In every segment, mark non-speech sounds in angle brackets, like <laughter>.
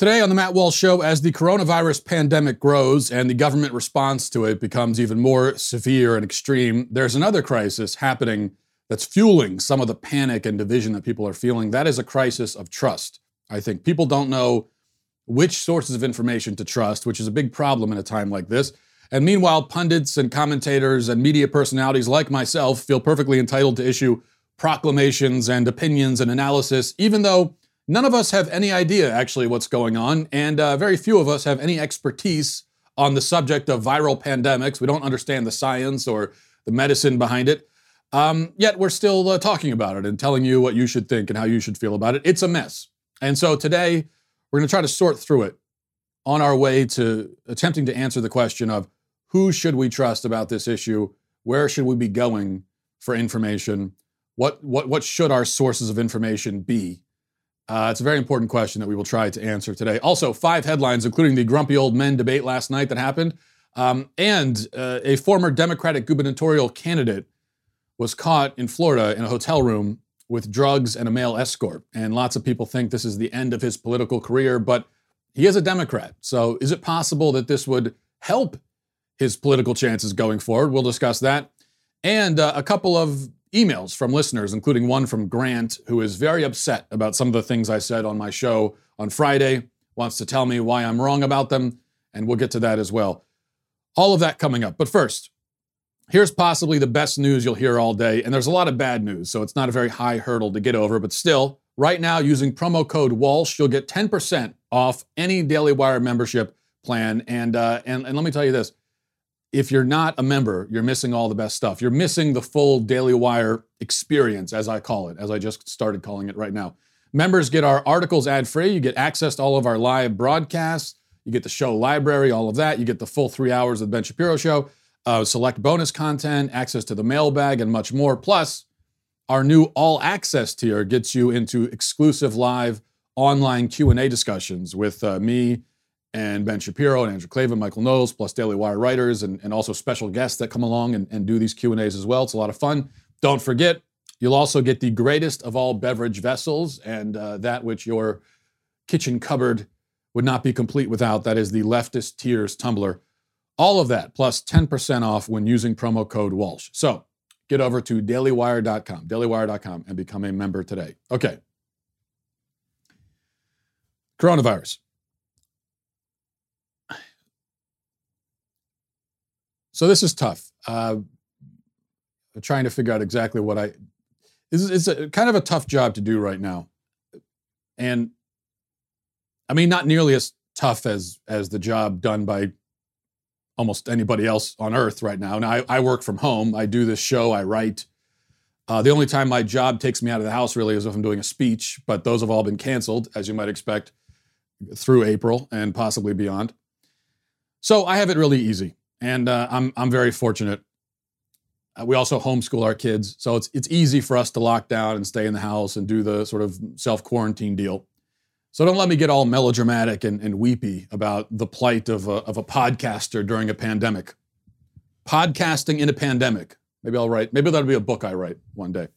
Today on the Matt Walsh Show, as the coronavirus pandemic grows and the government response to it becomes even more severe and extreme, there's another crisis happening that's fueling some of the panic and division that people are feeling. That is a crisis of trust. I think people don't know which sources of information to trust, which is a big problem in a time like this. And meanwhile, pundits and commentators and media personalities like myself feel perfectly entitled to issue proclamations and opinions and analysis, even though None of us have any idea actually what's going on, and uh, very few of us have any expertise on the subject of viral pandemics. We don't understand the science or the medicine behind it. Um, yet we're still uh, talking about it and telling you what you should think and how you should feel about it. It's a mess. And so today, we're going to try to sort through it on our way to attempting to answer the question of who should we trust about this issue? Where should we be going for information? What, what, what should our sources of information be? Uh, it's a very important question that we will try to answer today. Also, five headlines, including the grumpy old men debate last night that happened, um, and uh, a former Democratic gubernatorial candidate was caught in Florida in a hotel room with drugs and a male escort. And lots of people think this is the end of his political career, but he is a Democrat. So, is it possible that this would help his political chances going forward? We'll discuss that. And uh, a couple of emails from listeners, including one from Grant, who is very upset about some of the things I said on my show on Friday, wants to tell me why I'm wrong about them, and we'll get to that as well. All of that coming up. But first, here's possibly the best news you'll hear all day, and there's a lot of bad news, so it's not a very high hurdle to get over, but still, right now, using promo code Walsh, you'll get 10% off any Daily Wire membership plan. And, uh, and, and let me tell you this if you're not a member, you're missing all the best stuff. You're missing the full Daily Wire experience, as I call it, as I just started calling it right now. Members get our articles ad free. You get access to all of our live broadcasts. You get the show library, all of that. You get the full three hours of the Ben Shapiro show, uh, select bonus content, access to the mailbag, and much more. Plus, our new all access tier gets you into exclusive live online Q&A discussions with uh, me and Ben Shapiro and Andrew Klavan, Michael Knowles, plus Daily Wire writers, and, and also special guests that come along and, and do these Q&As as well. It's a lot of fun. Don't forget, you'll also get the greatest of all beverage vessels and uh, that which your kitchen cupboard would not be complete without. That is the Leftist Tears tumbler. All of that, plus 10% off when using promo code Walsh. So get over to dailywire.com, dailywire.com, and become a member today. Okay. Coronavirus. So this is tough. Uh, trying to figure out exactly what I. Is, it's a, kind of a tough job to do right now, and I mean not nearly as tough as as the job done by almost anybody else on earth right now. Now I, I work from home. I do this show. I write. Uh, the only time my job takes me out of the house really is if I'm doing a speech, but those have all been canceled, as you might expect, through April and possibly beyond. So I have it really easy and uh, I'm I'm very fortunate. Uh, we also homeschool our kids, so it's it's easy for us to lock down and stay in the house and do the sort of self quarantine deal. So don't let me get all melodramatic and, and weepy about the plight of a, of a podcaster during a pandemic. Podcasting in a pandemic. Maybe I'll write. Maybe that'll be a book I write one day.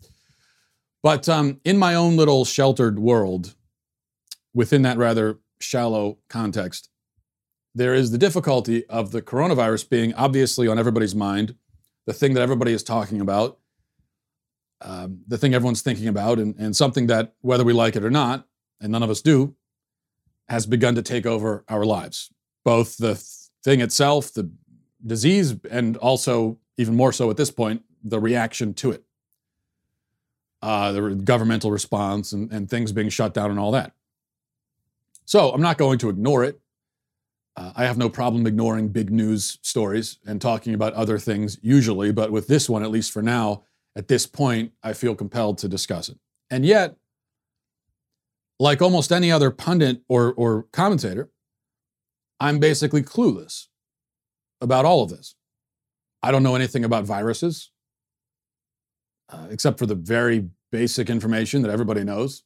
But um, in my own little sheltered world, within that rather shallow context, there is the difficulty of the coronavirus being obviously on everybody's mind, the thing that everybody is talking about, um, the thing everyone's thinking about, and, and something that, whether we like it or not, and none of us do, has begun to take over our lives. Both the thing itself, the disease, and also, even more so at this point, the reaction to it. Uh, the governmental response and, and things being shut down and all that. So I'm not going to ignore it. Uh, I have no problem ignoring big news stories and talking about other things usually, but with this one, at least for now, at this point, I feel compelled to discuss it. And yet, like almost any other pundit or, or commentator, I'm basically clueless about all of this. I don't know anything about viruses, uh, except for the very basic information that everybody knows.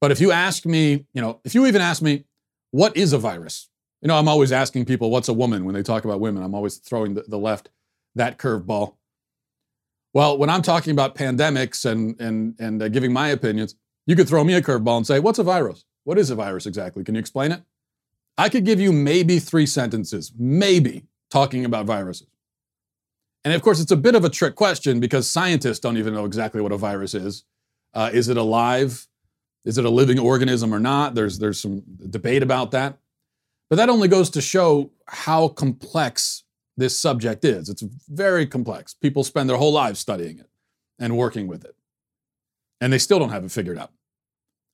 But if you ask me, you know, if you even ask me, what is a virus? You know, I'm always asking people, what's a woman when they talk about women? I'm always throwing the, the left that curveball. Well, when I'm talking about pandemics and, and, and uh, giving my opinions, you could throw me a curveball and say, what's a virus? What is a virus exactly? Can you explain it? I could give you maybe three sentences, maybe, talking about viruses. And of course, it's a bit of a trick question because scientists don't even know exactly what a virus is. Uh, is it alive? Is it a living organism or not? There's, there's some debate about that. But that only goes to show how complex this subject is. It's very complex. People spend their whole lives studying it and working with it, and they still don't have it figured out.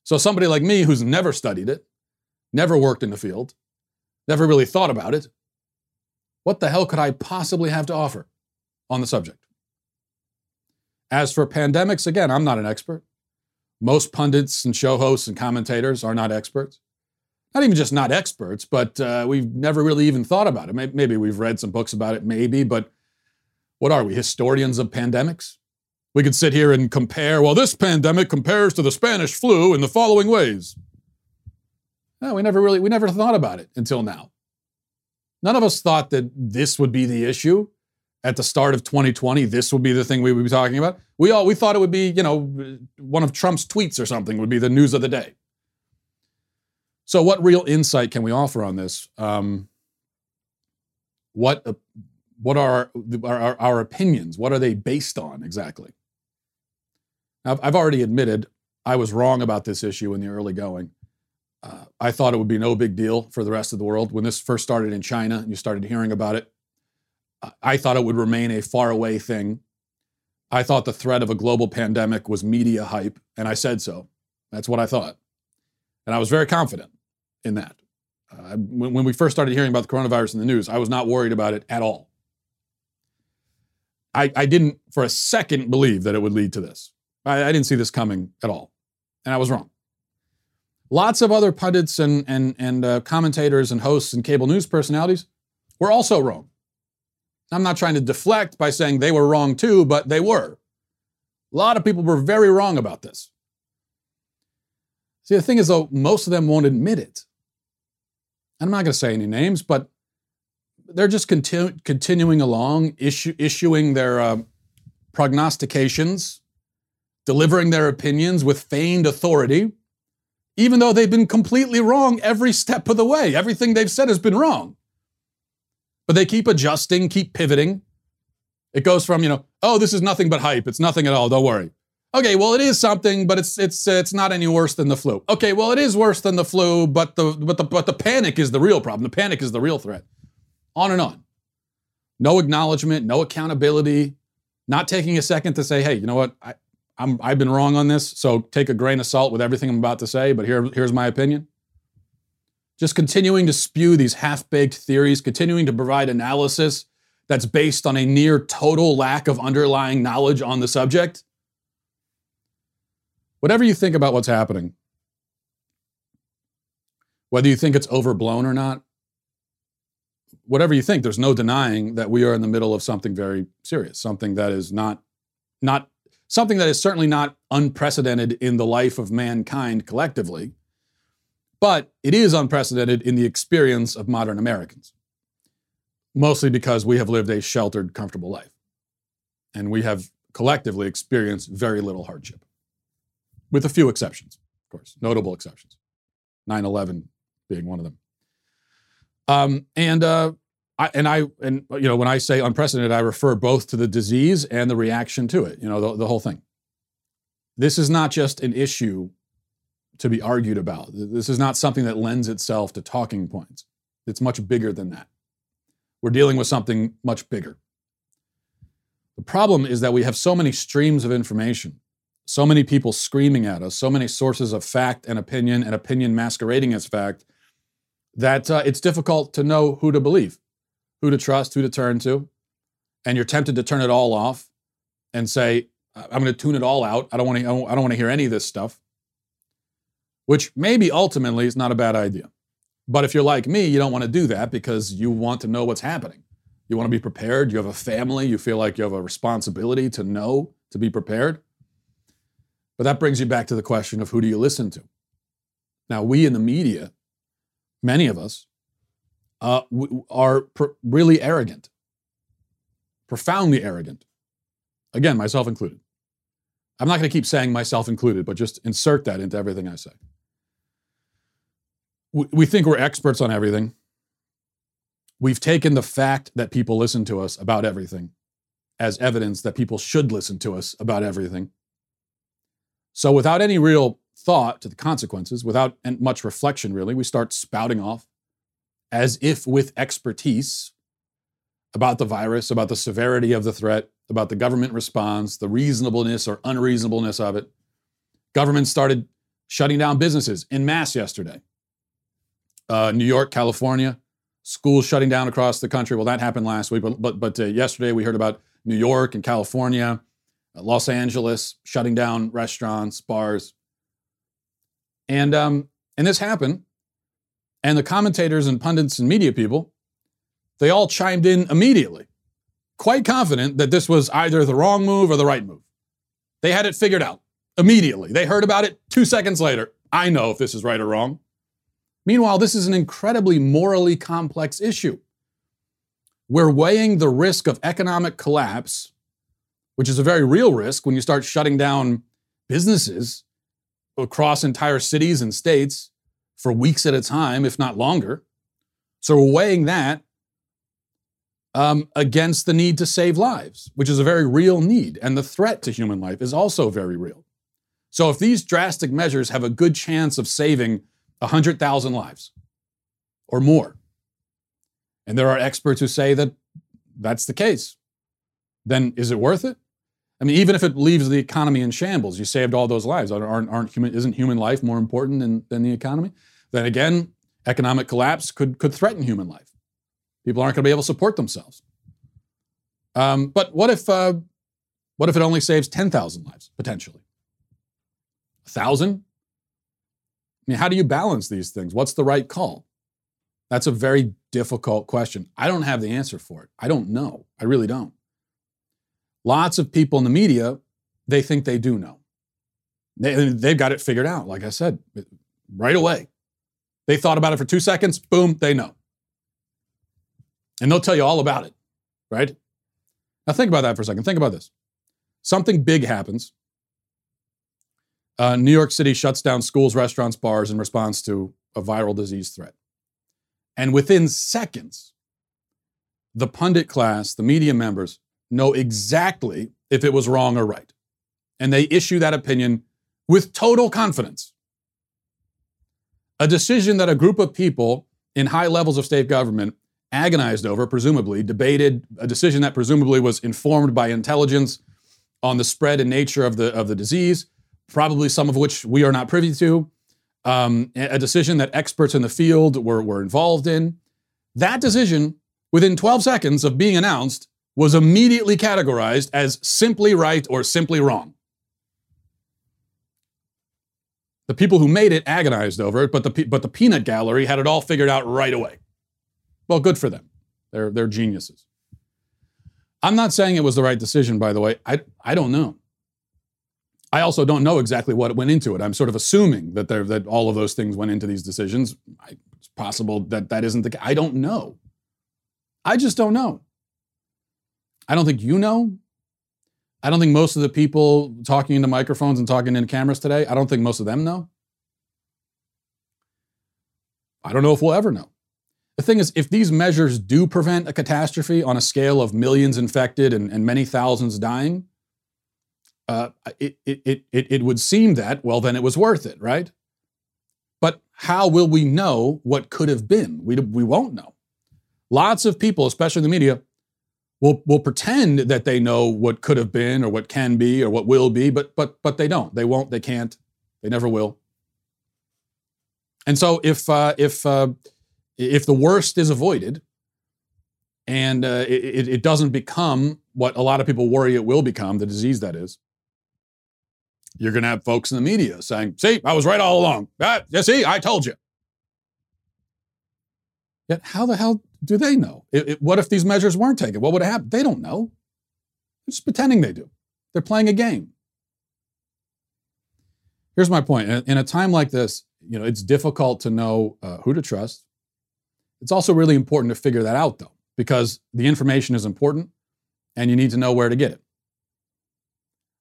So, somebody like me who's never studied it, never worked in the field, never really thought about it, what the hell could I possibly have to offer on the subject? As for pandemics, again, I'm not an expert. Most pundits and show hosts and commentators are not experts not even just not experts, but uh, we've never really even thought about it. Maybe we've read some books about it, maybe, but what are we, historians of pandemics? We could sit here and compare, well, this pandemic compares to the Spanish flu in the following ways. No, we never really, we never thought about it until now. None of us thought that this would be the issue at the start of 2020. This would be the thing we would be talking about. We all, we thought it would be, you know, one of Trump's tweets or something would be the news of the day. So, what real insight can we offer on this? Um, what uh, what are our, our, opinions? What are they based on exactly? Now, I've already admitted I was wrong about this issue in the early going. Uh, I thought it would be no big deal for the rest of the world. When this first started in China and you started hearing about it, I thought it would remain a faraway thing. I thought the threat of a global pandemic was media hype, and I said so. That's what I thought. And I was very confident in that. Uh, when, when we first started hearing about the coronavirus in the news, I was not worried about it at all. I, I didn't for a second believe that it would lead to this. I, I didn't see this coming at all. And I was wrong. Lots of other pundits and, and, and uh, commentators and hosts and cable news personalities were also wrong. I'm not trying to deflect by saying they were wrong too, but they were. A lot of people were very wrong about this. See, the thing is, though, most of them won't admit it. I'm not going to say any names, but they're just continu- continuing along, issue, issuing their uh, prognostications, delivering their opinions with feigned authority, even though they've been completely wrong every step of the way. Everything they've said has been wrong. But they keep adjusting, keep pivoting. It goes from, you know, oh, this is nothing but hype. It's nothing at all. Don't worry. Okay, well, it is something, but it's it's uh, it's not any worse than the flu. Okay, well, it is worse than the flu, but the but the but the panic is the real problem. The panic is the real threat. On and on. No acknowledgement, no accountability, not taking a second to say, hey, you know what? I, I'm I've been wrong on this, so take a grain of salt with everything I'm about to say, but here, here's my opinion. Just continuing to spew these half-baked theories, continuing to provide analysis that's based on a near total lack of underlying knowledge on the subject whatever you think about what's happening, whether you think it's overblown or not, whatever you think, there's no denying that we are in the middle of something very serious, something that is not not something that is certainly not unprecedented in the life of mankind collectively, but it is unprecedented in the experience of modern Americans. Mostly because we have lived a sheltered, comfortable life. And we have collectively experienced very little hardship with a few exceptions, of course, notable exceptions. 9 11 being one of them. Um, and uh, I, and I and you know when I say unprecedented, I refer both to the disease and the reaction to it. You know the, the whole thing. This is not just an issue to be argued about. This is not something that lends itself to talking points. It's much bigger than that. We're dealing with something much bigger. The problem is that we have so many streams of information so many people screaming at us, so many sources of fact and opinion, and opinion masquerading as fact, that uh, it's difficult to know who to believe, who to trust, who to turn to. And you're tempted to turn it all off and say, I'm going to tune it all out. I don't want to, I don't want to hear any of this stuff, which maybe ultimately is not a bad idea. But if you're like me, you don't want to do that because you want to know what's happening. You want to be prepared. You have a family. You feel like you have a responsibility to know, to be prepared. But that brings you back to the question of who do you listen to? Now, we in the media, many of us, uh, are pr- really arrogant, profoundly arrogant. Again, myself included. I'm not going to keep saying myself included, but just insert that into everything I say. we think we're experts on everything. We've taken the fact that people listen to us about everything as evidence that people should listen to us about everything. So, without any real thought to the consequences, without much reflection, really, we start spouting off as if with expertise about the virus, about the severity of the threat, about the government response, the reasonableness or unreasonableness of it. Government started shutting down businesses in mass yesterday. Uh, New York, California, schools shutting down across the country. Well, that happened last week, but but, but uh, yesterday we heard about New York and California, Los Angeles shutting down restaurants, bars, and um, and this happened. And the commentators and pundits and media people, they all chimed in immediately, quite confident that this was either the wrong move or the right move. They had it figured out immediately. They heard about it two seconds later. I know if this is right or wrong. Meanwhile, this is an incredibly morally complex issue. We're weighing the risk of economic collapse, which is a very real risk when you start shutting down businesses across entire cities and states for weeks at a time, if not longer. So we're weighing that um, against the need to save lives, which is a very real need. And the threat to human life is also very real. So if these drastic measures have a good chance of saving 100,000 lives or more, and there are experts who say that that's the case, then is it worth it? I mean, even if it leaves the economy in shambles, you saved all those lives. Aren't, aren't human, isn't human life more important than, than the economy? Then again, economic collapse could, could threaten human life. People aren't going to be able to support themselves. Um, but what if, uh, what if it only saves 10,000 lives, potentially? A thousand? I mean, how do you balance these things? What's the right call? That's a very difficult question. I don't have the answer for it. I don't know. I really don't. Lots of people in the media, they think they do know. They, they've got it figured out, like I said, right away. They thought about it for two seconds, boom, they know. And they'll tell you all about it, right? Now, think about that for a second. Think about this. Something big happens. Uh, New York City shuts down schools, restaurants, bars in response to a viral disease threat. And within seconds, the pundit class, the media members, know exactly if it was wrong or right. And they issue that opinion with total confidence. A decision that a group of people in high levels of state government agonized over, presumably, debated, a decision that presumably was informed by intelligence on the spread and nature of the, of the disease, probably some of which we are not privy to, um, a decision that experts in the field were, were involved in. That decision, within 12 seconds of being announced, was immediately categorized as simply right or simply wrong. The people who made it agonized over it, but the, but the peanut gallery had it all figured out right away. Well, good for them. They're, they're geniuses. I'm not saying it was the right decision, by the way. I, I don't know. I also don't know exactly what went into it. I'm sort of assuming that there, that all of those things went into these decisions. I, it's possible that that isn't the case. I don't know. I just don't know. I don't think you know. I don't think most of the people talking into microphones and talking into cameras today, I don't think most of them know. I don't know if we'll ever know. The thing is, if these measures do prevent a catastrophe on a scale of millions infected and, and many thousands dying, uh, it, it, it, it would seem that, well, then it was worth it, right? But how will we know what could have been? We, we won't know. Lots of people, especially the media, will will pretend that they know what could have been or what can be or what will be, but but but they don't. They won't. They can't. They never will. And so if uh, if uh, if the worst is avoided, and uh, it, it doesn't become what a lot of people worry it will become, the disease that is, you're going to have folks in the media saying, "See, I was right all along. Ah, see, I told you." Yet, how the hell do they know? It, it, what if these measures weren't taken? What would have happened? They don't know. They're just pretending they do. They're playing a game. Here's my point. In, in a time like this, you know, it's difficult to know uh, who to trust. It's also really important to figure that out, though, because the information is important, and you need to know where to get it.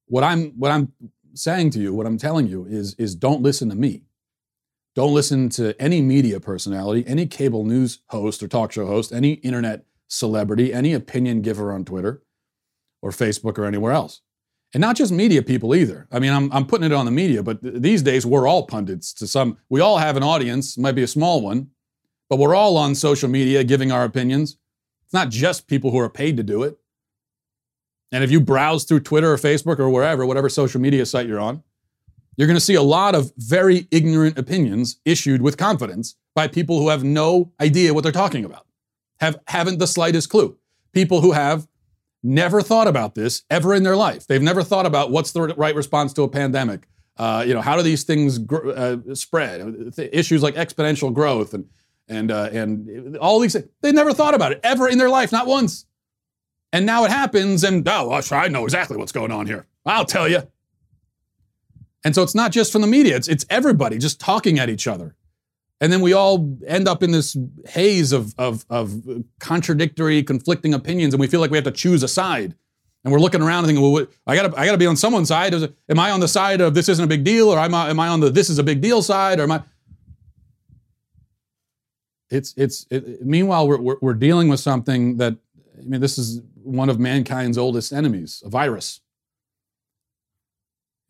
What I'm what I'm saying to you, what I'm telling you is is don't listen to me. Don't listen to any media personality, any cable news host or talk show host, any internet celebrity, any opinion giver on Twitter or Facebook or anywhere else. And not just media people either. I mean, I'm, I'm putting it on the media, but th- these days we're all pundits to some. We all have an audience, might be a small one, but we're all on social media giving our opinions. It's not just people who are paid to do it. And if you browse through Twitter or Facebook or wherever, whatever social media site you're on, you're going to see a lot of very ignorant opinions issued with confidence by people who have no idea what they're talking about, have, haven't the slightest clue. People who have never thought about this ever in their life. They've never thought about what's the right response to a pandemic. Uh, you know, how do these things gr- uh, spread? Issues like exponential growth and and uh, and all these things. They never thought about it ever in their life, not once. And now it happens, and oh, I know exactly what's going on here. I'll tell you. And so it's not just from the media, it's, it's everybody just talking at each other. And then we all end up in this haze of, of, of contradictory, conflicting opinions, and we feel like we have to choose a side. And we're looking around and thinking, well, what, I gotta, I gotta be on someone's side. Am I on the side of this isn't a big deal, or am I, am I on the this is a big deal side, or am I? It's, it's. It, meanwhile, we're, we're, we're dealing with something that, I mean, this is one of mankind's oldest enemies, a virus.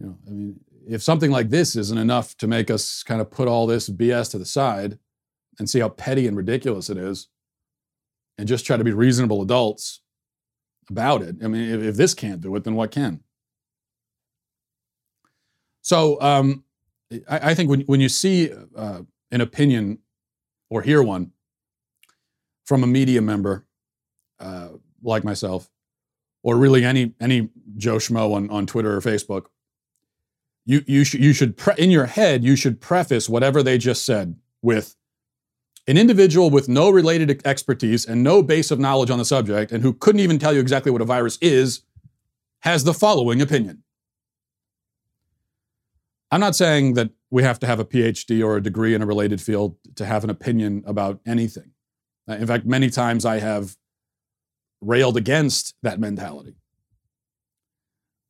You know, I mean, if something like this isn't enough to make us kind of put all this BS to the side and see how petty and ridiculous it is and just try to be reasonable adults about it, I mean, if, if this can't do it, then what can? So um, I, I, think when, when you see uh, an opinion or hear one from a media member uh, like myself, or really any any Joe Schmo on, on Twitter or Facebook, you you should you should pre- in your head you should preface whatever they just said with an individual with no related expertise and no base of knowledge on the subject and who couldn't even tell you exactly what a virus is has the following opinion. I'm not saying that we have to have a PhD or a degree in a related field to have an opinion about anything. Uh, in fact, many times I have railed against that mentality.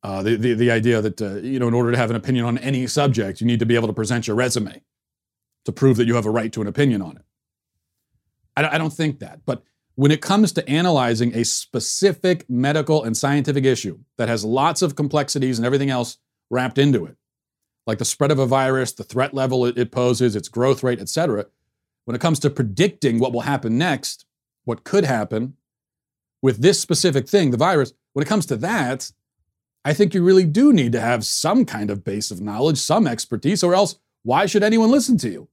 Uh, the, the, the, idea that, uh, you know, in order to have an opinion on any subject, you need to be able to present your resume to prove that you have a right to an opinion on it. I, I don't think that. But when it comes to analyzing a specific medical and scientific issue that has lots of complexities and everything else wrapped into it, like the spread of a virus, the threat level it, it poses, its growth rate, et cetera, when it comes to predicting what will happen next, what could happen with this specific thing, the virus, when it comes to that, I think you really do need to have some kind of base of knowledge, some expertise, or else why should anyone listen to you?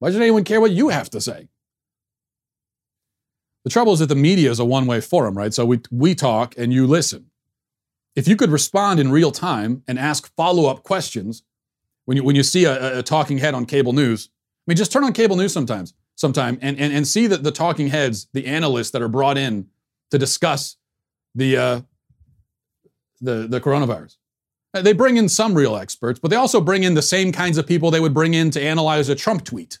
Why should anyone care what you have to say? The trouble is that the media is a one way forum, right? So we, we talk and you listen. If you could respond in real time and ask follow up questions when you, when you see a, a, talking head on cable news, I mean, just turn on cable news sometimes, sometime and, and, and see that the talking heads, the analysts that are brought in to discuss the, uh, the, the coronavirus. Uh, they bring in some real experts, but they also bring in the same kinds of people they would bring in to analyze a Trump tweet.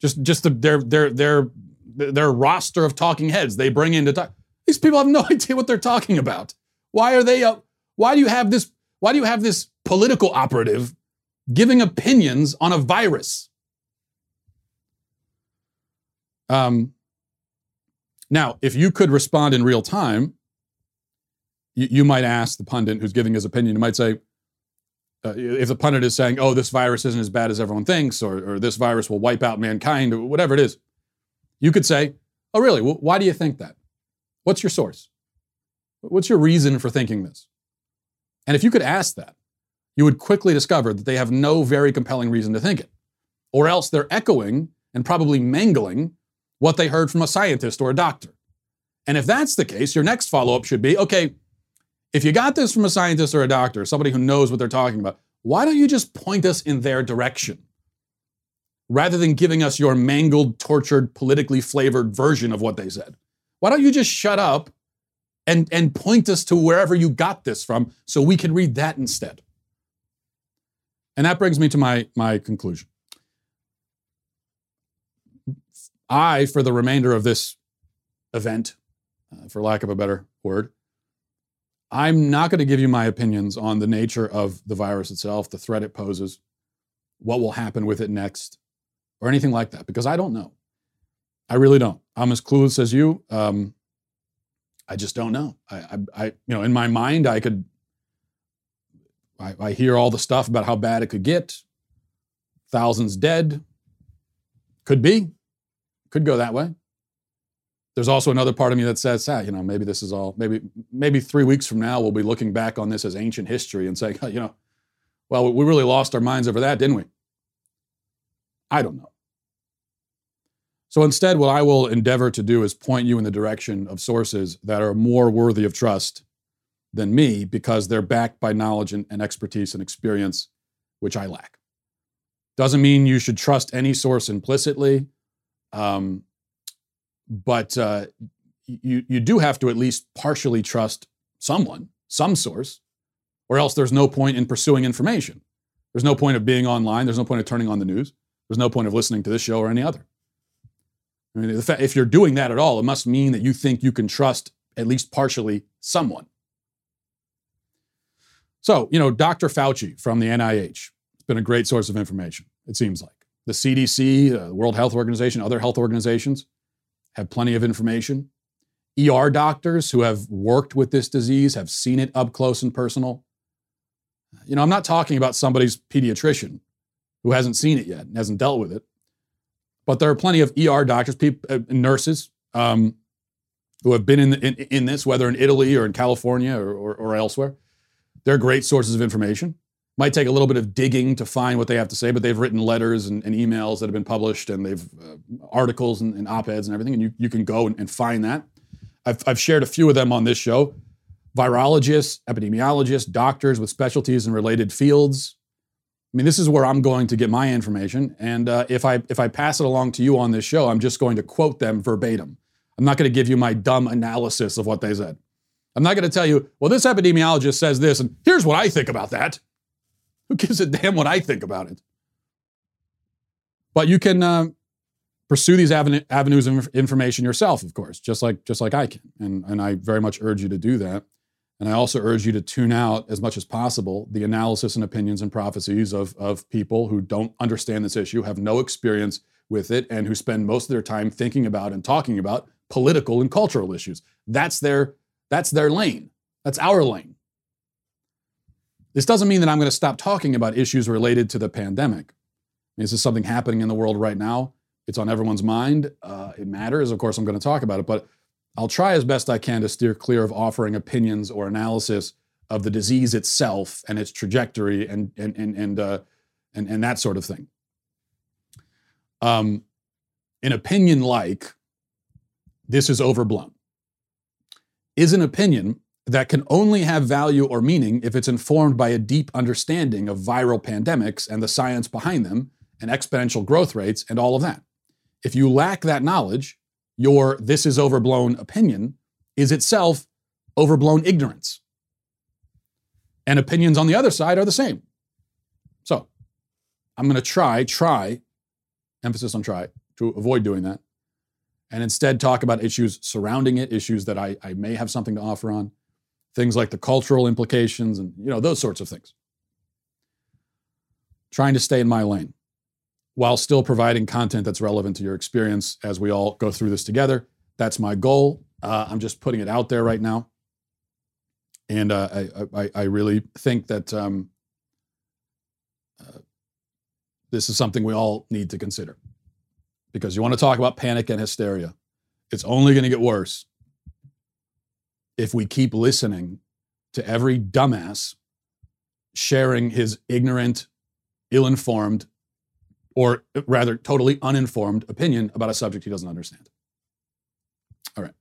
Just, just the, their, their, their, their roster of talking heads they bring in to talk. These people have no <laughs> idea what they're talking about. Why are they? Uh, why do you have this? Why do you have this political operative giving opinions on a virus? Um, now, if you could respond in real time, you, you might ask the pundit who's giving his opinion, you might say, uh, if the pundit is saying, oh, this virus isn't as bad as everyone thinks, or, or this virus will wipe out mankind, or whatever it is, you could say, oh, really? Well, why do you think that? What's your source? What's your reason for thinking this? And if you could ask that, you would quickly discover that they have no very compelling reason to think it. Or else they're echoing and probably mangling what they heard from a scientist or a doctor. And if that's the case, your next follow up should be okay, if you got this from a scientist or a doctor, somebody who knows what they're talking about, why don't you just point us in their direction? Rather than giving us your mangled, tortured, politically flavored version of what they said. Why don't you just shut up and, and point us to wherever you got this from so we can read that instead? And that brings me to my, my conclusion. I, for the remainder of this event, uh, for lack of a better word, I'm not going to give you my opinions on the nature of the virus itself, the threat it poses, what will happen with it next, or anything like that, because I don't know. I really don't. I'm as clueless as you. Um, I just don't know. I, I, I, you know, in my mind, I could. I, I hear all the stuff about how bad it could get. Thousands dead. Could be. Could go that way. There's also another part of me that says, ah, you know, maybe this is all. Maybe, maybe three weeks from now, we'll be looking back on this as ancient history and saying, <laughs> you know, well, we really lost our minds over that, didn't we? I don't know. So instead, what I will endeavor to do is point you in the direction of sources that are more worthy of trust than me because they're backed by knowledge and, and expertise and experience, which I lack. Doesn't mean you should trust any source implicitly, um, but uh, you, you do have to at least partially trust someone, some source, or else there's no point in pursuing information. There's no point of being online. There's no point of turning on the news. There's no point of listening to this show or any other. I mean, if you're doing that at all, it must mean that you think you can trust at least partially someone. So, you know, Dr. Fauci from the NIH has been a great source of information, it seems like. The CDC, uh, the World Health Organization, other health organizations have plenty of information. ER doctors who have worked with this disease have seen it up close and personal. You know, I'm not talking about somebody's pediatrician who hasn't seen it yet and hasn't dealt with it, but there are plenty of ER doctors, people, uh, nurses um, who have been in, in, in, this, whether in Italy or in California or, or, or elsewhere. They're great sources of information. Might take a little bit of digging to find what they have to say, but they've written letters and, and emails that have been published, and they've uh, articles and, and, op-eds and everything, and you, you can go and, and find that. I've, I've shared a few of them on this show virologists, epidemiologists, doctors with specialties in related fields. I mean, this is where I'm going to get my information, and uh, if I if I pass it along to you on this show, I'm just going to quote them verbatim. I'm not going to give you my dumb analysis of what they said. I'm not going to tell you, well, this epidemiologist says this, and here's what I think about that. Who gives a damn what I think about it? But you can uh, pursue these avenues of information yourself, of course, just like just like I can, and and I very much urge you to do that. And I also urge you to tune out as much as possible the analysis and opinions and prophecies of, of people who don't understand this issue, have no experience with it, and who spend most of their time thinking about and talking about political and cultural issues. That's their, that's their lane. That's our lane. This doesn't mean that I'm going to stop talking about issues related to the pandemic. This is something happening in the world right now. It's on everyone's mind. Uh, it matters. Of course, I'm going to talk about it. But I'll try as best I can to steer clear of offering opinions or analysis of the disease itself and its trajectory and and and and uh, and, and that sort of thing. Um, an opinion like this is overblown is an opinion that can only have value or meaning if it's informed by a deep understanding of viral pandemics and the science behind them and exponential growth rates and all of that. If you lack that knowledge, your this is overblown opinion is itself overblown ignorance. And opinions on the other side are the same. So I'm going to try, try, emphasis on try, to avoid doing that. And instead talk about issues surrounding it, issues that I, I may have something to offer on, things like the cultural implications and you know those sorts of things. Trying to stay in my lane while still providing content that's relevant to your experience as we all go through this together. That's my goal. Uh, I'm just putting it out there right now. And uh, I, I, I, really think that um, uh, this is something we all need to consider. Because you want to talk about panic and hysteria. It's only going to get worse if we keep listening to every dumbass sharing his ignorant, ill informed, or rather totally uninformed opinion about a subject he doesn't understand. All right.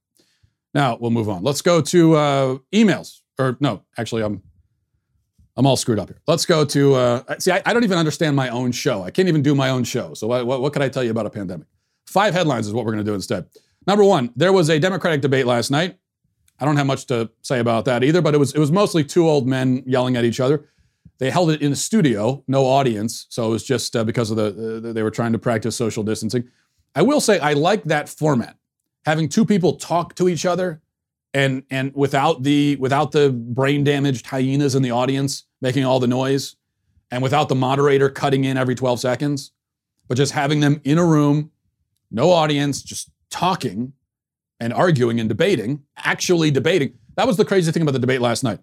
Now we'll move on. Let's go to uh, emails. Or no, actually, I'm I'm all screwed up here. Let's go to uh, see. I, I, don't even understand my own show. I can't even do my own show. So what, what, what could I tell you about a pandemic? Five headlines is what we're going to do instead. Number one, there was a Democratic debate last night. I don't have much to say about that either, but it was it was mostly two old men yelling at each other. They held it in a studio, no audience, so it was just uh, because of the they were trying to practice social distancing. I will say I like that format, having two people talk to each other, and and without the without the brain damaged hyenas in the audience making all the noise, and without the moderator cutting in every 12 seconds, but just having them in a room, no audience, just talking and arguing and debating, actually debating. That was the crazy thing about the debate last night.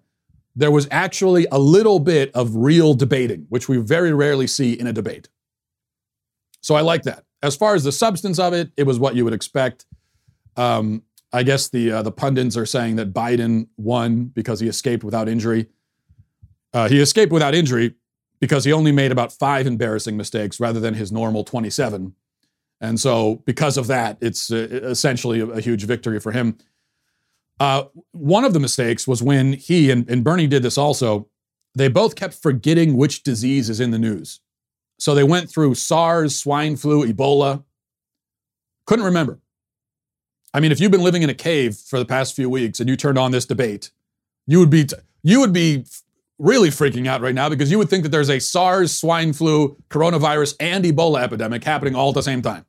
There was actually a little bit of real debating, which we very rarely see in a debate. So I like that. As far as the substance of it, it was what you would expect. Um, I guess the uh, the pundits are saying that Biden won because he escaped without injury. Uh, he escaped without injury because he only made about five embarrassing mistakes rather than his normal 27. And so, because of that, it's uh, essentially a, a, huge victory for him. Uh, one of the mistakes was when he and, and Bernie did this also. They both kept forgetting which disease is in the news. So they went through SARS, swine flu, Ebola. Couldn't remember. I mean, if you've been living in a cave for the past few weeks and you turned on this debate, you would be you would be really freaking out right now because you would think that there's a SARS, swine flu, coronavirus, and Ebola epidemic happening all at the same time.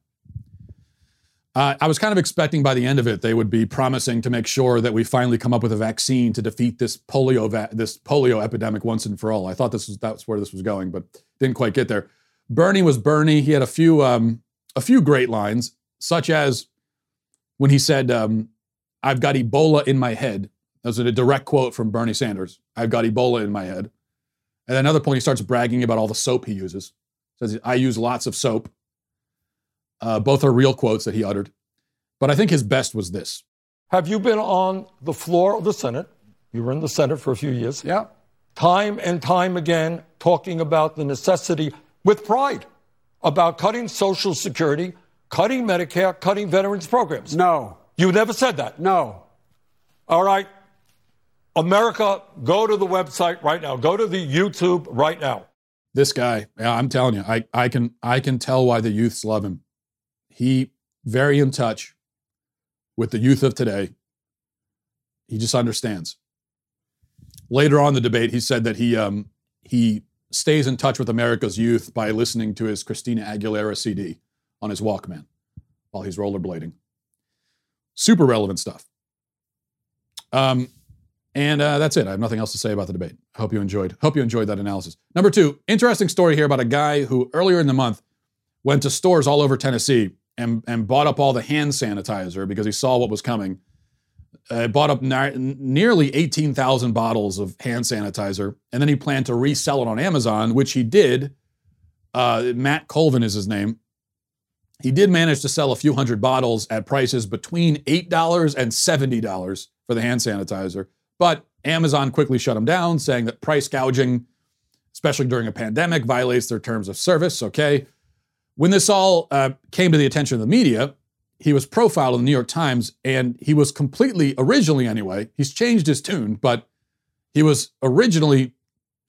Uh, I was kind of expecting by the end of it they would be promising to make sure that we finally come up with a vaccine to defeat this polio va- this polio epidemic once and for all. I thought this was that's where this was going, but didn't quite get there. Bernie was Bernie. He had a few um, a few great lines, such as when he said, um, "I've got Ebola in my head." That was a direct quote from Bernie Sanders. I've got Ebola in my head. At another point, he starts bragging about all the soap he uses. Says, I use lots of soap. Uh, both are real quotes that he uttered. But I think his best was this. Have you been on the floor of the Senate? You were in the Senate for a few years. Yeah. Time and time again, talking about the necessity with pride about cutting Social Security, cutting Medicare, cutting veterans programs. No. You never said that. No. All right. America, go to the website right now. Go to the YouTube right now. This guy, I'm telling you, I, I can I can tell why the youths love him. He very in touch with the youth of today. He just understands. Later on the debate, he said that he um, he stays in touch with America's youth by listening to his Christina Aguilera CD on his Walkman while he's rollerblading. Super relevant stuff. Um, and uh, that's it. I have nothing else to say about the debate. Hope you enjoyed. Hope you enjoyed that analysis. Number two, interesting story here about a guy who earlier in the month went to stores all over Tennessee and, and bought up all the hand sanitizer because he saw what was coming. Uh, bought up nearly 18,000 bottles of hand sanitizer, and then he planned to resell it on Amazon, which he did. Uh, Matt Colvin is his name. He did manage to sell a few hundred bottles at prices between $8 and $70 for the hand sanitizer. But Amazon quickly shut him down, saying that price gouging, especially during a pandemic, violates their terms of service. Okay. When this all uh, came to the attention of the media, he was profiled in the New York Times, and he was completely, originally anyway, he's changed his tune, but he was originally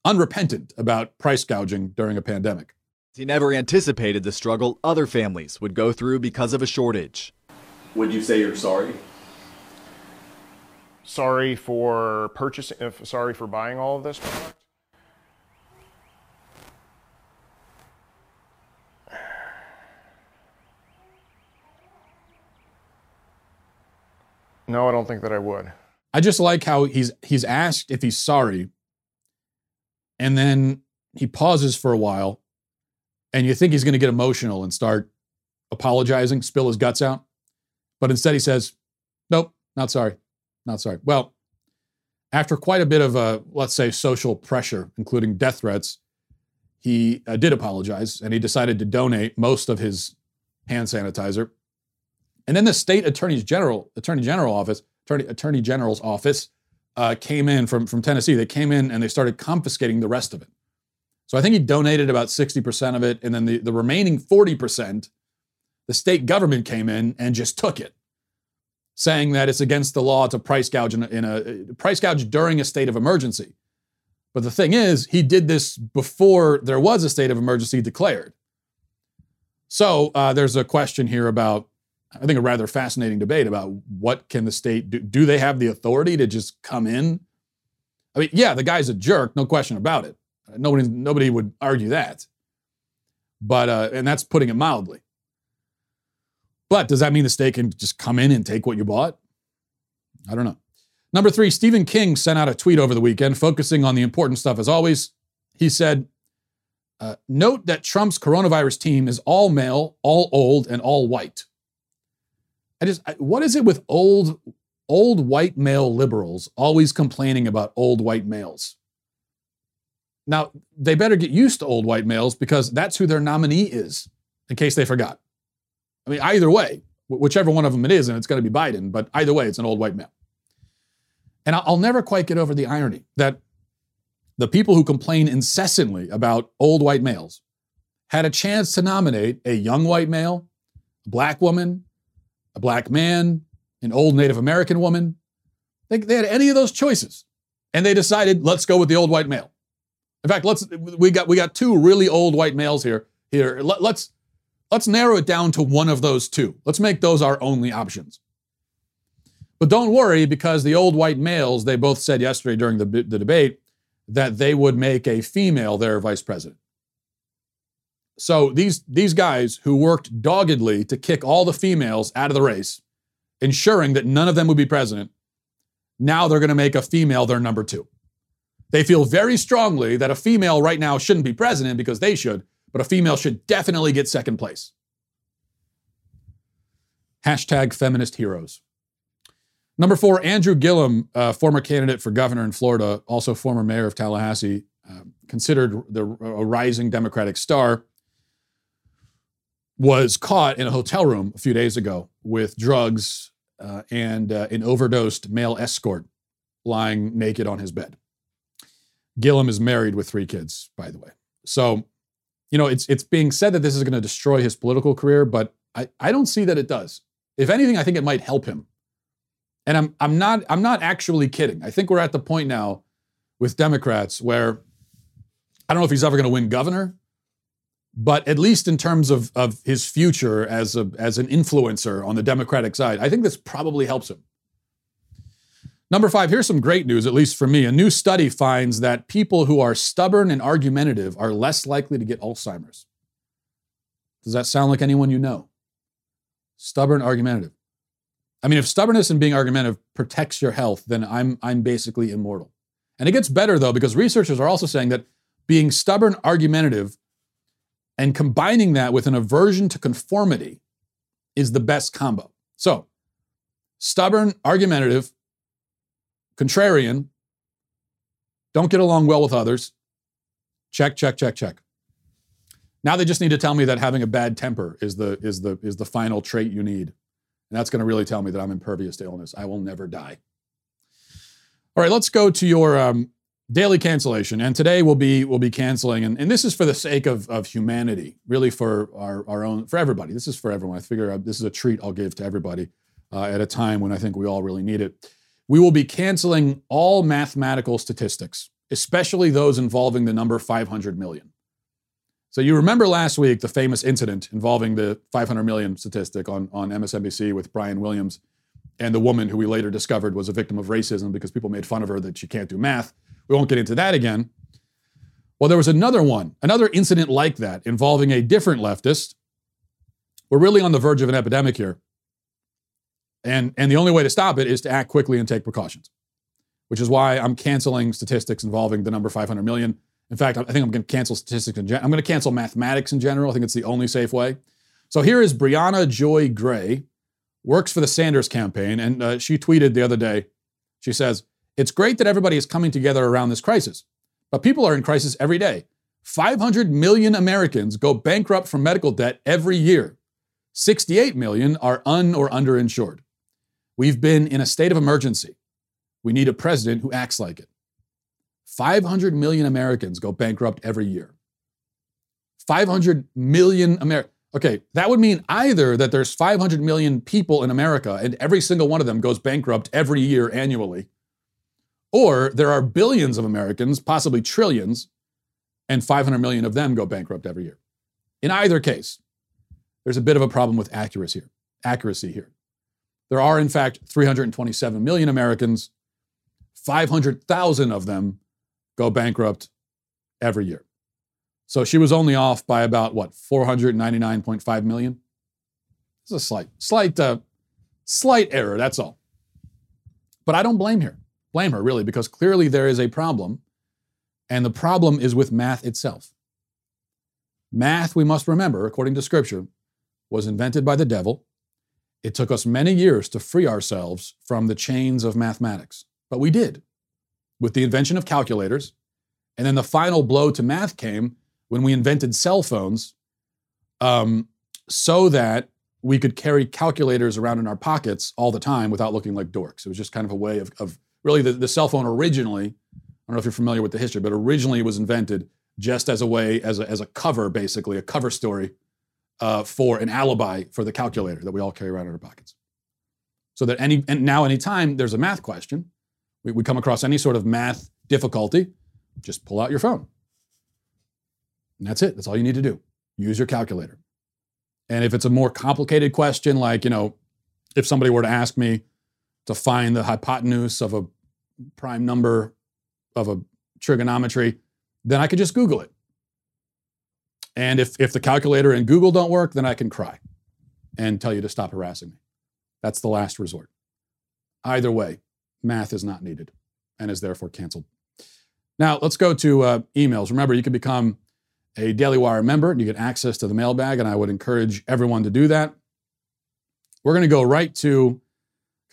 unrepentant about price gouging during a pandemic. He never anticipated the struggle other families would go through because of a shortage. Would you say you're sorry? sorry for purchasing, sorry for buying all of this product. No, I don't think that I would. I just like how he's he's asked if he's sorry, and then he pauses for a while, and you think he's going to get emotional and start apologizing, spill his guts out, but instead he says, "Nope, not sorry." not sorry. Well, after quite a bit of, uh, let's say, social pressure, including death threats, he uh, did apologize and he decided to donate most of his hand sanitizer. And then the state attorney's general, attorney general office, attorney, attorney general's office, uh, came in from from Tennessee. They came in and they started confiscating the rest of it. So I think he donated about 60% of it, and then the, the remaining 40%, the state government came in and just took it saying that it's against the law to price gouge in a, in a price gouge during a state of emergency. But the thing is, he did this before there was a state of emergency declared. So uh, there's a question here about, I think, a rather fascinating debate about what can the state do? Do they have the authority to just come in? I mean, yeah, the guy's a jerk, no question about it. Nobody, nobody would argue that. But uh, and that's putting it mildly. But does that mean the state can just come in and take what you bought? I don't know. Number three, Stephen King sent out a tweet over the weekend focusing on the important stuff as always. He said, Uh, note that Trump's coronavirus team is all male, all old, and all white. I just, I, what is it with old, old white male liberals always complaining about old white males? Now, they better get used to old white males because that's who their nominee is, in case they forgot. I mean, either way, whichever one of them it is, and it's going to be Biden, but either way, it's an old white male. And I'll never quite get over the irony that the people who complain incessantly about old white males had a chance to nominate a young white male, a black woman, a black man, an old Native American woman. They, they had any of those choices. And they decided, let's go with the old white male. In fact, let's we got we got two really old white males here. Here, Let, let's let's narrow it down to one of those two. Let's make those our only options. But don't worry, because the old white males, they both said yesterday during the, the debate that they would make a female their vice president. So these, these guys who worked doggedly to kick all the females out of the race, ensuring that none of them would be president, now they're going to make a female their number two. They feel very strongly that a female right now shouldn't be president because they should, but a female should definitely get second place. Hashtag feminist heroes. Number four, Andrew Gillum, uh, former candidate for governor in Florida, also former mayor of Tallahassee, uh, considered the, a rising Democratic star, was caught in a hotel room a few days ago with drugs uh, and uh, an overdosed male escort lying naked on his bed. Gillum is married with three kids, by the way. So, you know, it's it's being said that this is going to destroy his political career, but I, I don't see that it does. If anything, I think it might help him and I'm I'm not I'm not actually kidding. I think we're at the point now with Democrats where I don't know if he's ever going to win governor, but at least in terms of, of his future as a as an influencer on the Democratic side, I think this probably helps him. Number five, here's some great news, at least for me. A new study finds that people who are stubborn and argumentative are less likely to get Alzheimer's. Does that sound like anyone you know? Stubborn, argumentative. I mean, if stubbornness and being argumentative protects your health, then I'm, I'm basically immortal. And it gets better though, because researchers are also saying that being stubborn, argumentative, and combining that with an aversion to conformity is the best combo. So, stubborn, argumentative, contrarian, don't get along well with others. Check, check, check, check. Now they just need to tell me that having a bad temper is the is the is the final trait you need. And that's going to really tell me that I'm impervious to illness. I will never die. All right, let's go to your um, daily cancellation. And today we'll be we'll be canceling, and, and this is for the sake of, of humanity, really for our, our own, for everybody. This is for everyone. I figure uh, this is a treat I'll give to everybody uh, at a time when I think we all really need it. We will be canceling all mathematical statistics, especially those involving the number 500 million. So you remember last week the famous incident involving the 500 million statistic on, on MSNBC with Brian Williams and the woman who we later discovered was a victim of racism because people made fun of her that she can't do math. We won't get into that again. Well, there was another one, another incident like that involving a different leftist. We're really on the verge of an epidemic here. And, and the only way to stop it is to act quickly and take precautions, which is why I'm canceling statistics involving the number 500 million. In fact, I think I'm going to cancel statistics in general. I'm going to cancel mathematics in general. I think it's the only safe way. So here is Briahna Joy Gray, works for the Sanders campaign, and uh, she tweeted the other day. She says, "It's great that everybody is coming together around this crisis, but people are in crisis every day. 500 million Americans go bankrupt from medical debt every year. 68 million are un or underinsured. We've been in a state of emergency. We need a president who acts like it. 500 million Americans go bankrupt every year. 500 million Americans. Okay, that would mean either that there's 500 million people in America and every single one of them goes bankrupt every year annually, or there are billions of Americans, possibly trillions, and 500 million of them go bankrupt every year. In either case, there's a bit of a problem with accuracy here. Accuracy here. There are, in fact, 327 million Americans. 500,000 of them go bankrupt every year. So she was only off by about what 499.5 million. It's a slight, slight, uh, slight error. That's all. But I don't blame her. Blame her really because clearly there is a problem, and the problem is with math itself. Math, we must remember, according to Scripture, was invented by the devil. It took us many years to free ourselves from the chains of mathematics, but we did with the invention of calculators. And then the final blow to math came when we invented cell phones um, so that we could carry calculators around in our pockets all the time without looking like dorks. It was just kind of a way of, of really the, the cell phone originally, I don't know if you're familiar with the history, but originally it was invented just as a way, as a, as a cover, basically, a cover story uh, for an alibi for the calculator that we all carry around in our pockets. So that any, and now anytime there's a math question, we, we come across any sort of math difficulty, just pull out your phone. And that's it. That's all you need to do. Use your calculator. And if it's a more complicated question, like, you know, if somebody were to ask me to find the hypotenuse of a prime number of a trigonometry, then I could just Google it. And if, if the calculator and Google don't work, then I can cry and tell you to stop harassing me. That's the last resort. Either way, math is not needed and is therefore canceled. Now, let's go to uh, emails. Remember, you can become a Daily Wire member and you get access to the mailbag, and I would encourage everyone to do that. We're going to go right to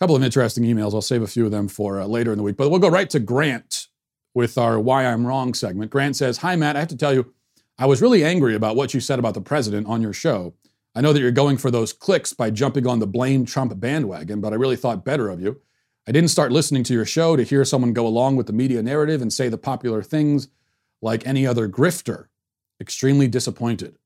couple of interesting emails. I'll save a few of them for uh, later in the week, but we'll go right to Grant with our Why I'm Wrong segment. Grant says, Hi, Matt. I have to tell you, I was really angry about what you said about the president on your show. I know that you're going for those clicks by jumping on the blame Trump bandwagon, but I really thought better of you. I didn't start listening to your show to hear someone go along with the media narrative and say the popular things like any other grifter. Extremely disappointed.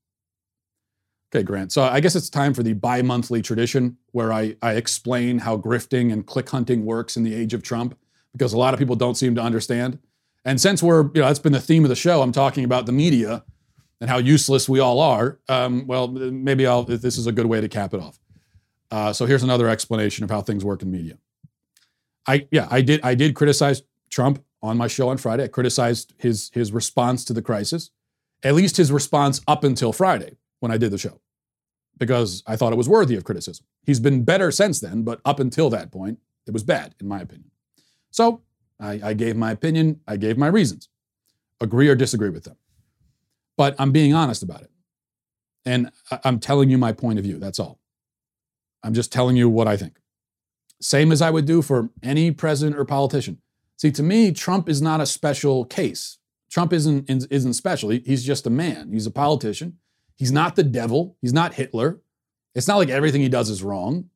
Okay, Grant. So I guess it's time for the bi monthly tradition where I, I explain how grifting and click hunting works in the age of Trump because a lot of people don't seem to understand. And since we're, you know, that's been the theme of the show, I'm talking about the media and how useless we all are. Um, well, maybe I'll, this is a good way to cap it off. Uh, so here's another explanation of how things work in media. I, yeah, I did, I did criticize Trump on my show on Friday. I criticized his, his response to the crisis, at least his response up until Friday when I did the show, because I thought it was worthy of criticism. He's been better since then, but up until that point, it was bad, in my opinion. So I, I gave my opinion, I gave my reasons. Agree or disagree with them. But I'm being honest about it. And I'm telling you my point of view. That's all. I'm just telling you what I think. Same as I would do for any president or politician. See, to me, Trump is not a special case. Trump isn't, isn't special. he's just a man. He's a politician. He's not the devil. He's not Hitler. It's not like everything he does is wrong.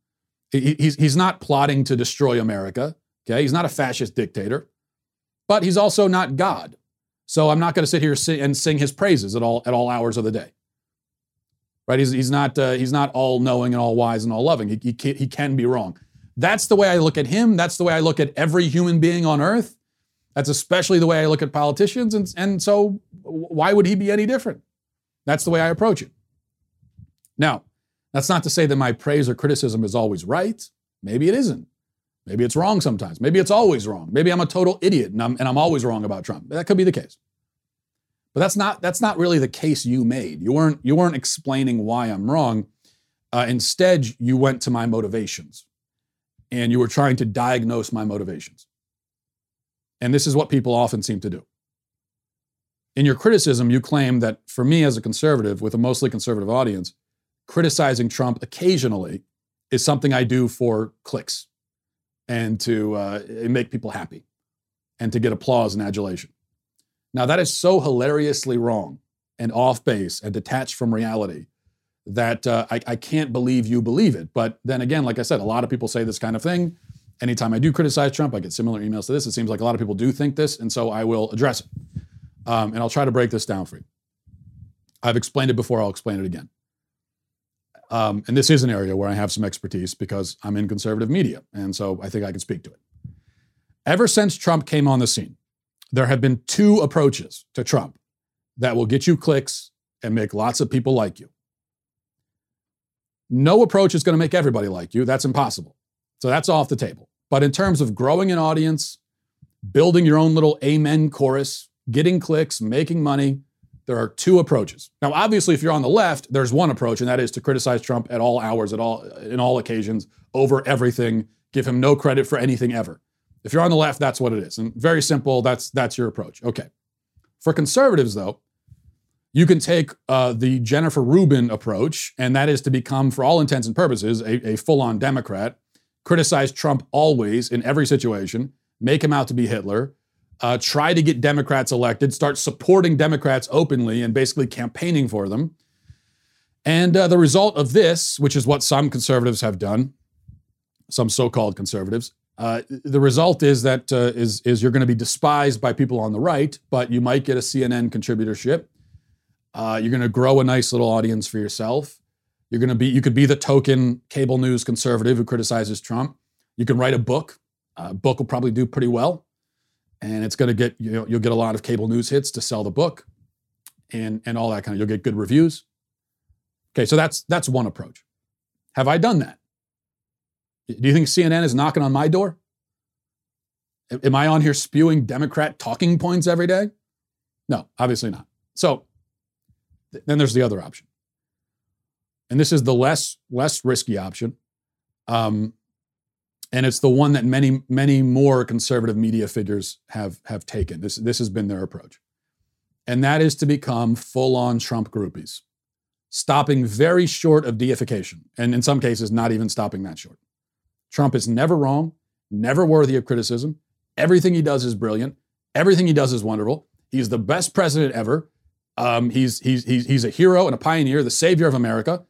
he's, he's not plotting to destroy America. Okay, he's not a fascist dictator, but he's also not God. So I'm not going to sit here and sing his praises at all at all hours of the day. Right? He's, he's not uh, he's not all knowing and all wise and all loving. He, he, can, he can be wrong. That's the way I look at him. That's the way I look at every human being on earth. That's especially the way I look at politicians. And, and so why would he be any different? That's the way I approach it. Now, that's not to say that my praise or criticism is always right. Maybe it isn't. Maybe it's wrong sometimes. Maybe it's always wrong. Maybe I'm a total idiot and I'm, and I'm always wrong about Trump. That could be the case. But that's not, that's not really the case you made. You weren't, you weren't explaining why I'm wrong. Uh, instead, you went to my motivations and you were trying to diagnose my motivations. And this is what people often seem to do. In your criticism, you claim that for me as a conservative with a mostly conservative audience, criticizing Trump occasionally is something I do for clicks and to uh, make people happy and to get applause and adulation. Now, that is so hilariously wrong and off base and detached from reality that uh, I, I, can't believe you believe it. But then again, like I said, a lot of people say this kind of thing. Anytime I do criticize Trump, I get similar emails to this. It seems like a lot of people do think this, and so I will address it. Um, and I'll try to break this down for you. I've explained it before, I'll explain it again. Um, and this is an area where I have some expertise because I'm in conservative media. And so I think I can speak to it. Ever since Trump came on the scene, there have been two approaches to Trump that will get you clicks and make lots of people like you. No approach is going to make everybody like you. That's impossible. So that's off the table. But in terms of growing an audience, building your own little amen chorus, getting clicks, making money, there are two approaches. Now, obviously, if you're on the left, there's one approach, and that is to criticize Trump at all hours, at all in all occasions, over everything, give him no credit for anything ever. If you're on the left, that's what it is. And very simple, that's that's your approach. Okay. For conservatives, though, You can take uh, the Jennifer Rubin approach, and that is to become, for all intents and purposes, a, a full on Democrat, criticize Trump always in every situation, make him out to be Hitler, uh, try to get Democrats elected, start supporting Democrats openly and basically campaigning for them. And uh, the result of this, which is what some conservatives have done, some so-called conservatives, uh, the result is that uh, is is you're going to be despised by people on the right, but you might get a CNN contributorship. Uh, you're going to grow a nice little audience for yourself. You're going to be you could be the token cable news conservative who criticizes Trump. You can write a book. A book will probably do pretty well, and it's going to get you know you'll get a lot of cable news hits to sell the book, and and all that kind of you'll get good reviews. Okay, so that's that's one approach. Have I done that? Do you think CNN is knocking on my door? Am I on here spewing Democrat talking points every day? No, obviously not. So then there's the other option. And this is the less less risky option. Um, and it's the one that many many more conservative media figures have have taken. This this has been their approach. And that is to become full-on Trump groupies, stopping very short of deification, and in some cases not even stopping that short. Trump is never wrong, never worthy of criticism. Everything he does is brilliant. Everything he does is wonderful. He's the best president ever. Um, he's, he's, he's, he's a hero and a pioneer, the savior of America.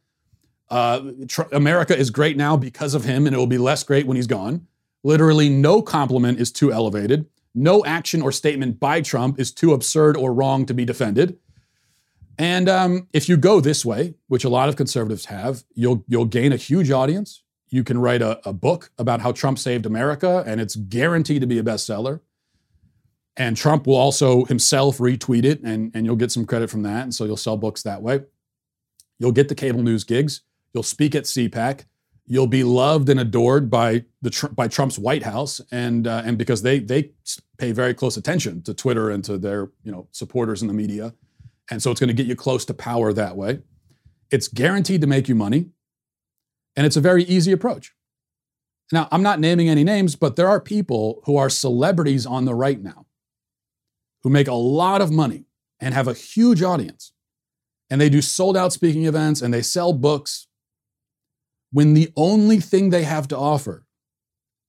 Uh, tr- America is great now because of him, and it will be less great when he's gone. Literally, no compliment is too elevated. No action or statement by Trump is too absurd or wrong to be defended. And um, if you go this way, which a lot of conservatives have, you'll you'll gain a huge audience. You can write a, a book about how Trump saved America, and it's guaranteed to be a bestseller. And Trump will also himself retweet it, and, and you'll get some credit from that. And so you'll sell books that way. You'll get the cable news gigs. You'll speak at CPAC. You'll be loved and adored by the by Trump's White House, and uh, and because they they pay very close attention to Twitter and to their you know supporters in the media, and so it's going to get you close to power that way. It's guaranteed to make you money, and it's a very easy approach. Now, I'm not naming any names, but there are people who are celebrities on the right now who make a lot of money and have a huge audience. And they do sold out speaking events and they sell books when the only thing they have to offer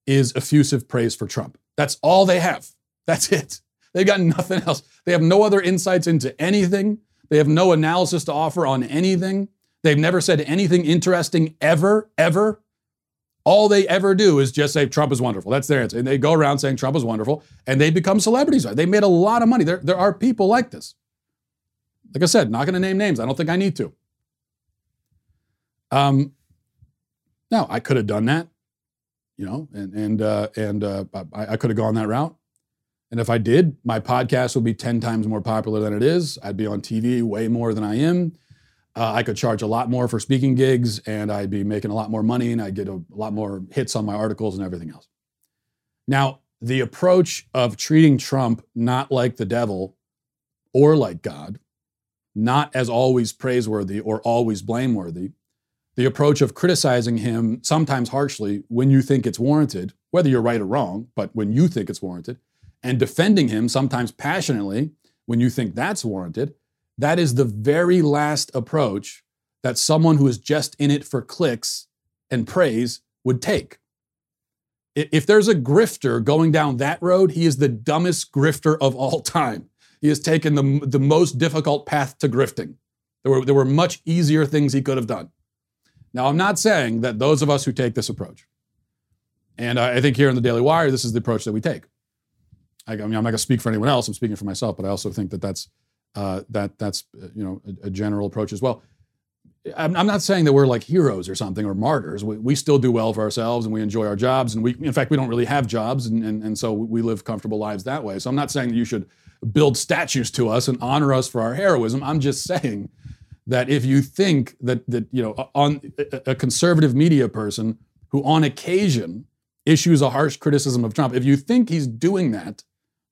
is effusive praise for Trump. That's all they have. That's it. They've got nothing else. They have no other insights into anything. They have no analysis to offer on anything. They've never said anything interesting ever, ever. All they ever do is just say Trump is wonderful. That's their answer. And they go around saying Trump is wonderful and they become celebrities. They made a lot of money. There, there are people like this. Like I said, not going to name names. I don't think I need to. Um, now, I could have done that, you know, and, and, uh, and uh, I, I could have gone that route. And if I did, my podcast would be 10 times more popular than it is. I'd be on TV way more than I am. Uh, I could charge a lot more for speaking gigs and I'd be making a lot more money and I'd get a, a lot more hits on my articles and everything else. Now, the approach of treating Trump not like the devil or like God, not as always praiseworthy or always blameworthy, the approach of criticizing him sometimes harshly when you think it's warranted, whether you're right or wrong, but when you think it's warranted, and defending him sometimes passionately when you think that's warranted, that is the very last approach that someone who is just in it for clicks and praise would take. If there's a grifter going down that road, he is the dumbest grifter of all time. He has taken the, the most difficult path to grifting. There were, there were much easier things he could have done. Now, I'm not saying that those of us who take this approach, and I think here in the Daily Wire, this is the approach that we take. I, mean, I'm not going to speak for anyone else. I'm speaking for myself, but I also think that that's uh, that that's uh, you know a, a, general approach as well. I'm, I'm, not saying that we're like heroes or something or martyrs. We, we still do well for ourselves and we enjoy our jobs and we in fact we don't really have jobs and, and, and so we live comfortable lives that way. So I'm not saying that you should build statues to us and honor us for our heroism. I'm just saying that if you think that that you know on a conservative media person who on occasion issues a harsh criticism of Trump, if you think he's doing that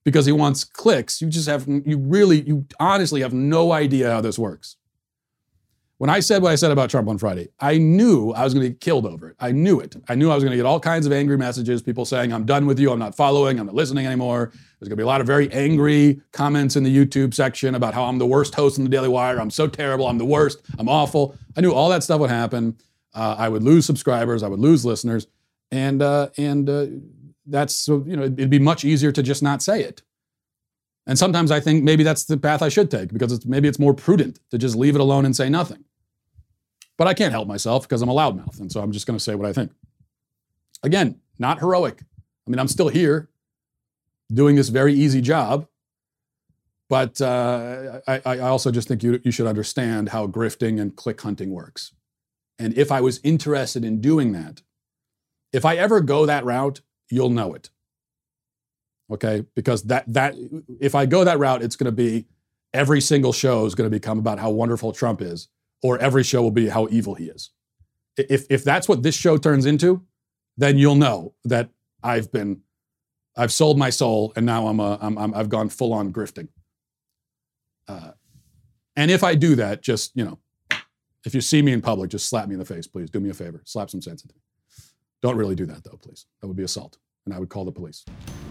because he wants clicks. You just have, you really, you honestly have no idea how this works. When I said what I said about Trump on Friday, I knew I was going to get killed over it. I knew it. I knew I was going to get all kinds of angry messages, people saying, I'm done with you, I'm not following, I'm not listening anymore. There's going to be a lot of very angry comments in the YouTube section about how I'm the worst host in the Daily Wire, I'm so terrible, I'm the worst, I'm awful. I knew all that stuff would happen. Uh, I would lose subscribers, I would lose listeners, and uh, and uh, that's you know it'd be much easier to just not say it. And sometimes I think maybe that's the path I should take because it's, maybe it's more prudent to just leave it alone and say nothing. But I can't help myself because I'm a loudmouth. And so I'm just going to say what I think. Again, not heroic. I mean, I'm still here doing this very easy job. But uh, I, I, also just think you, you should understand how grifting and click hunting works. And if I was interested in doing that, if I ever go that route, you'll know it. Okay? Because that, that if I go that route, it's going to be every single show is going to become about how wonderful Trump is or every show will be how evil he is. If, if that's what this show turns into, then you'll know that I've been, I've sold my soul and now I'm, a, I'm, I'm I've gone full on grifting. Uh, and if I do that, just, you know, if you see me in public, just slap me in the face, please. Do me a favor. Slap some sense into me. Don't really do that, though, please. That would be assault, and I would call the police.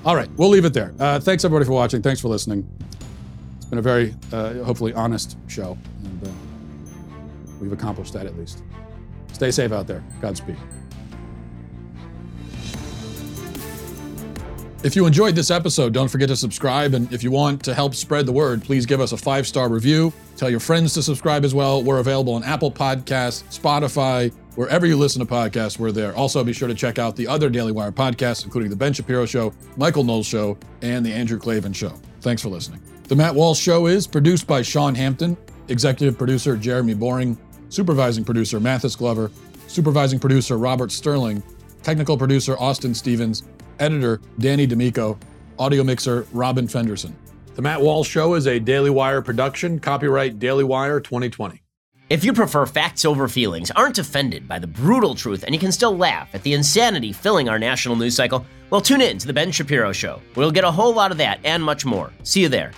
All right, we'll leave it there. Uh, thanks, everybody, for watching. Thanks for listening. It's been a very, uh, hopefully, honest show. And, uh, We've accomplished that at least. Stay safe out there. Godspeed. If you enjoyed this episode, don't forget to subscribe. And if you want to help spread the word, please give us a five star review. Tell your friends to subscribe as well. We're available on Apple Podcasts, Spotify, wherever you listen to podcasts, we're there. Also, be sure to check out the other Daily Wire podcasts, including The Ben Shapiro Show, Michael Knowles Show, and The Andrew Klavan Show. Thanks for listening. The Matt Walsh Show is produced by Sean Hampton, executive producer Jeremy Boring, supervising producer Mathis Glover, supervising producer Robert Sterling, technical producer Austin Stevens, editor Danny D'Amico, audio mixer Robin Fenderson. The Matt Walsh Show is a Daily Wire production, copyright Daily Wire 2020. If you prefer facts over feelings, aren't offended by the brutal truth, and you can still laugh at the insanity filling our national news cycle, well, tune in to The Ben Shapiro Show. We'll get a whole lot of that and much more. See you there.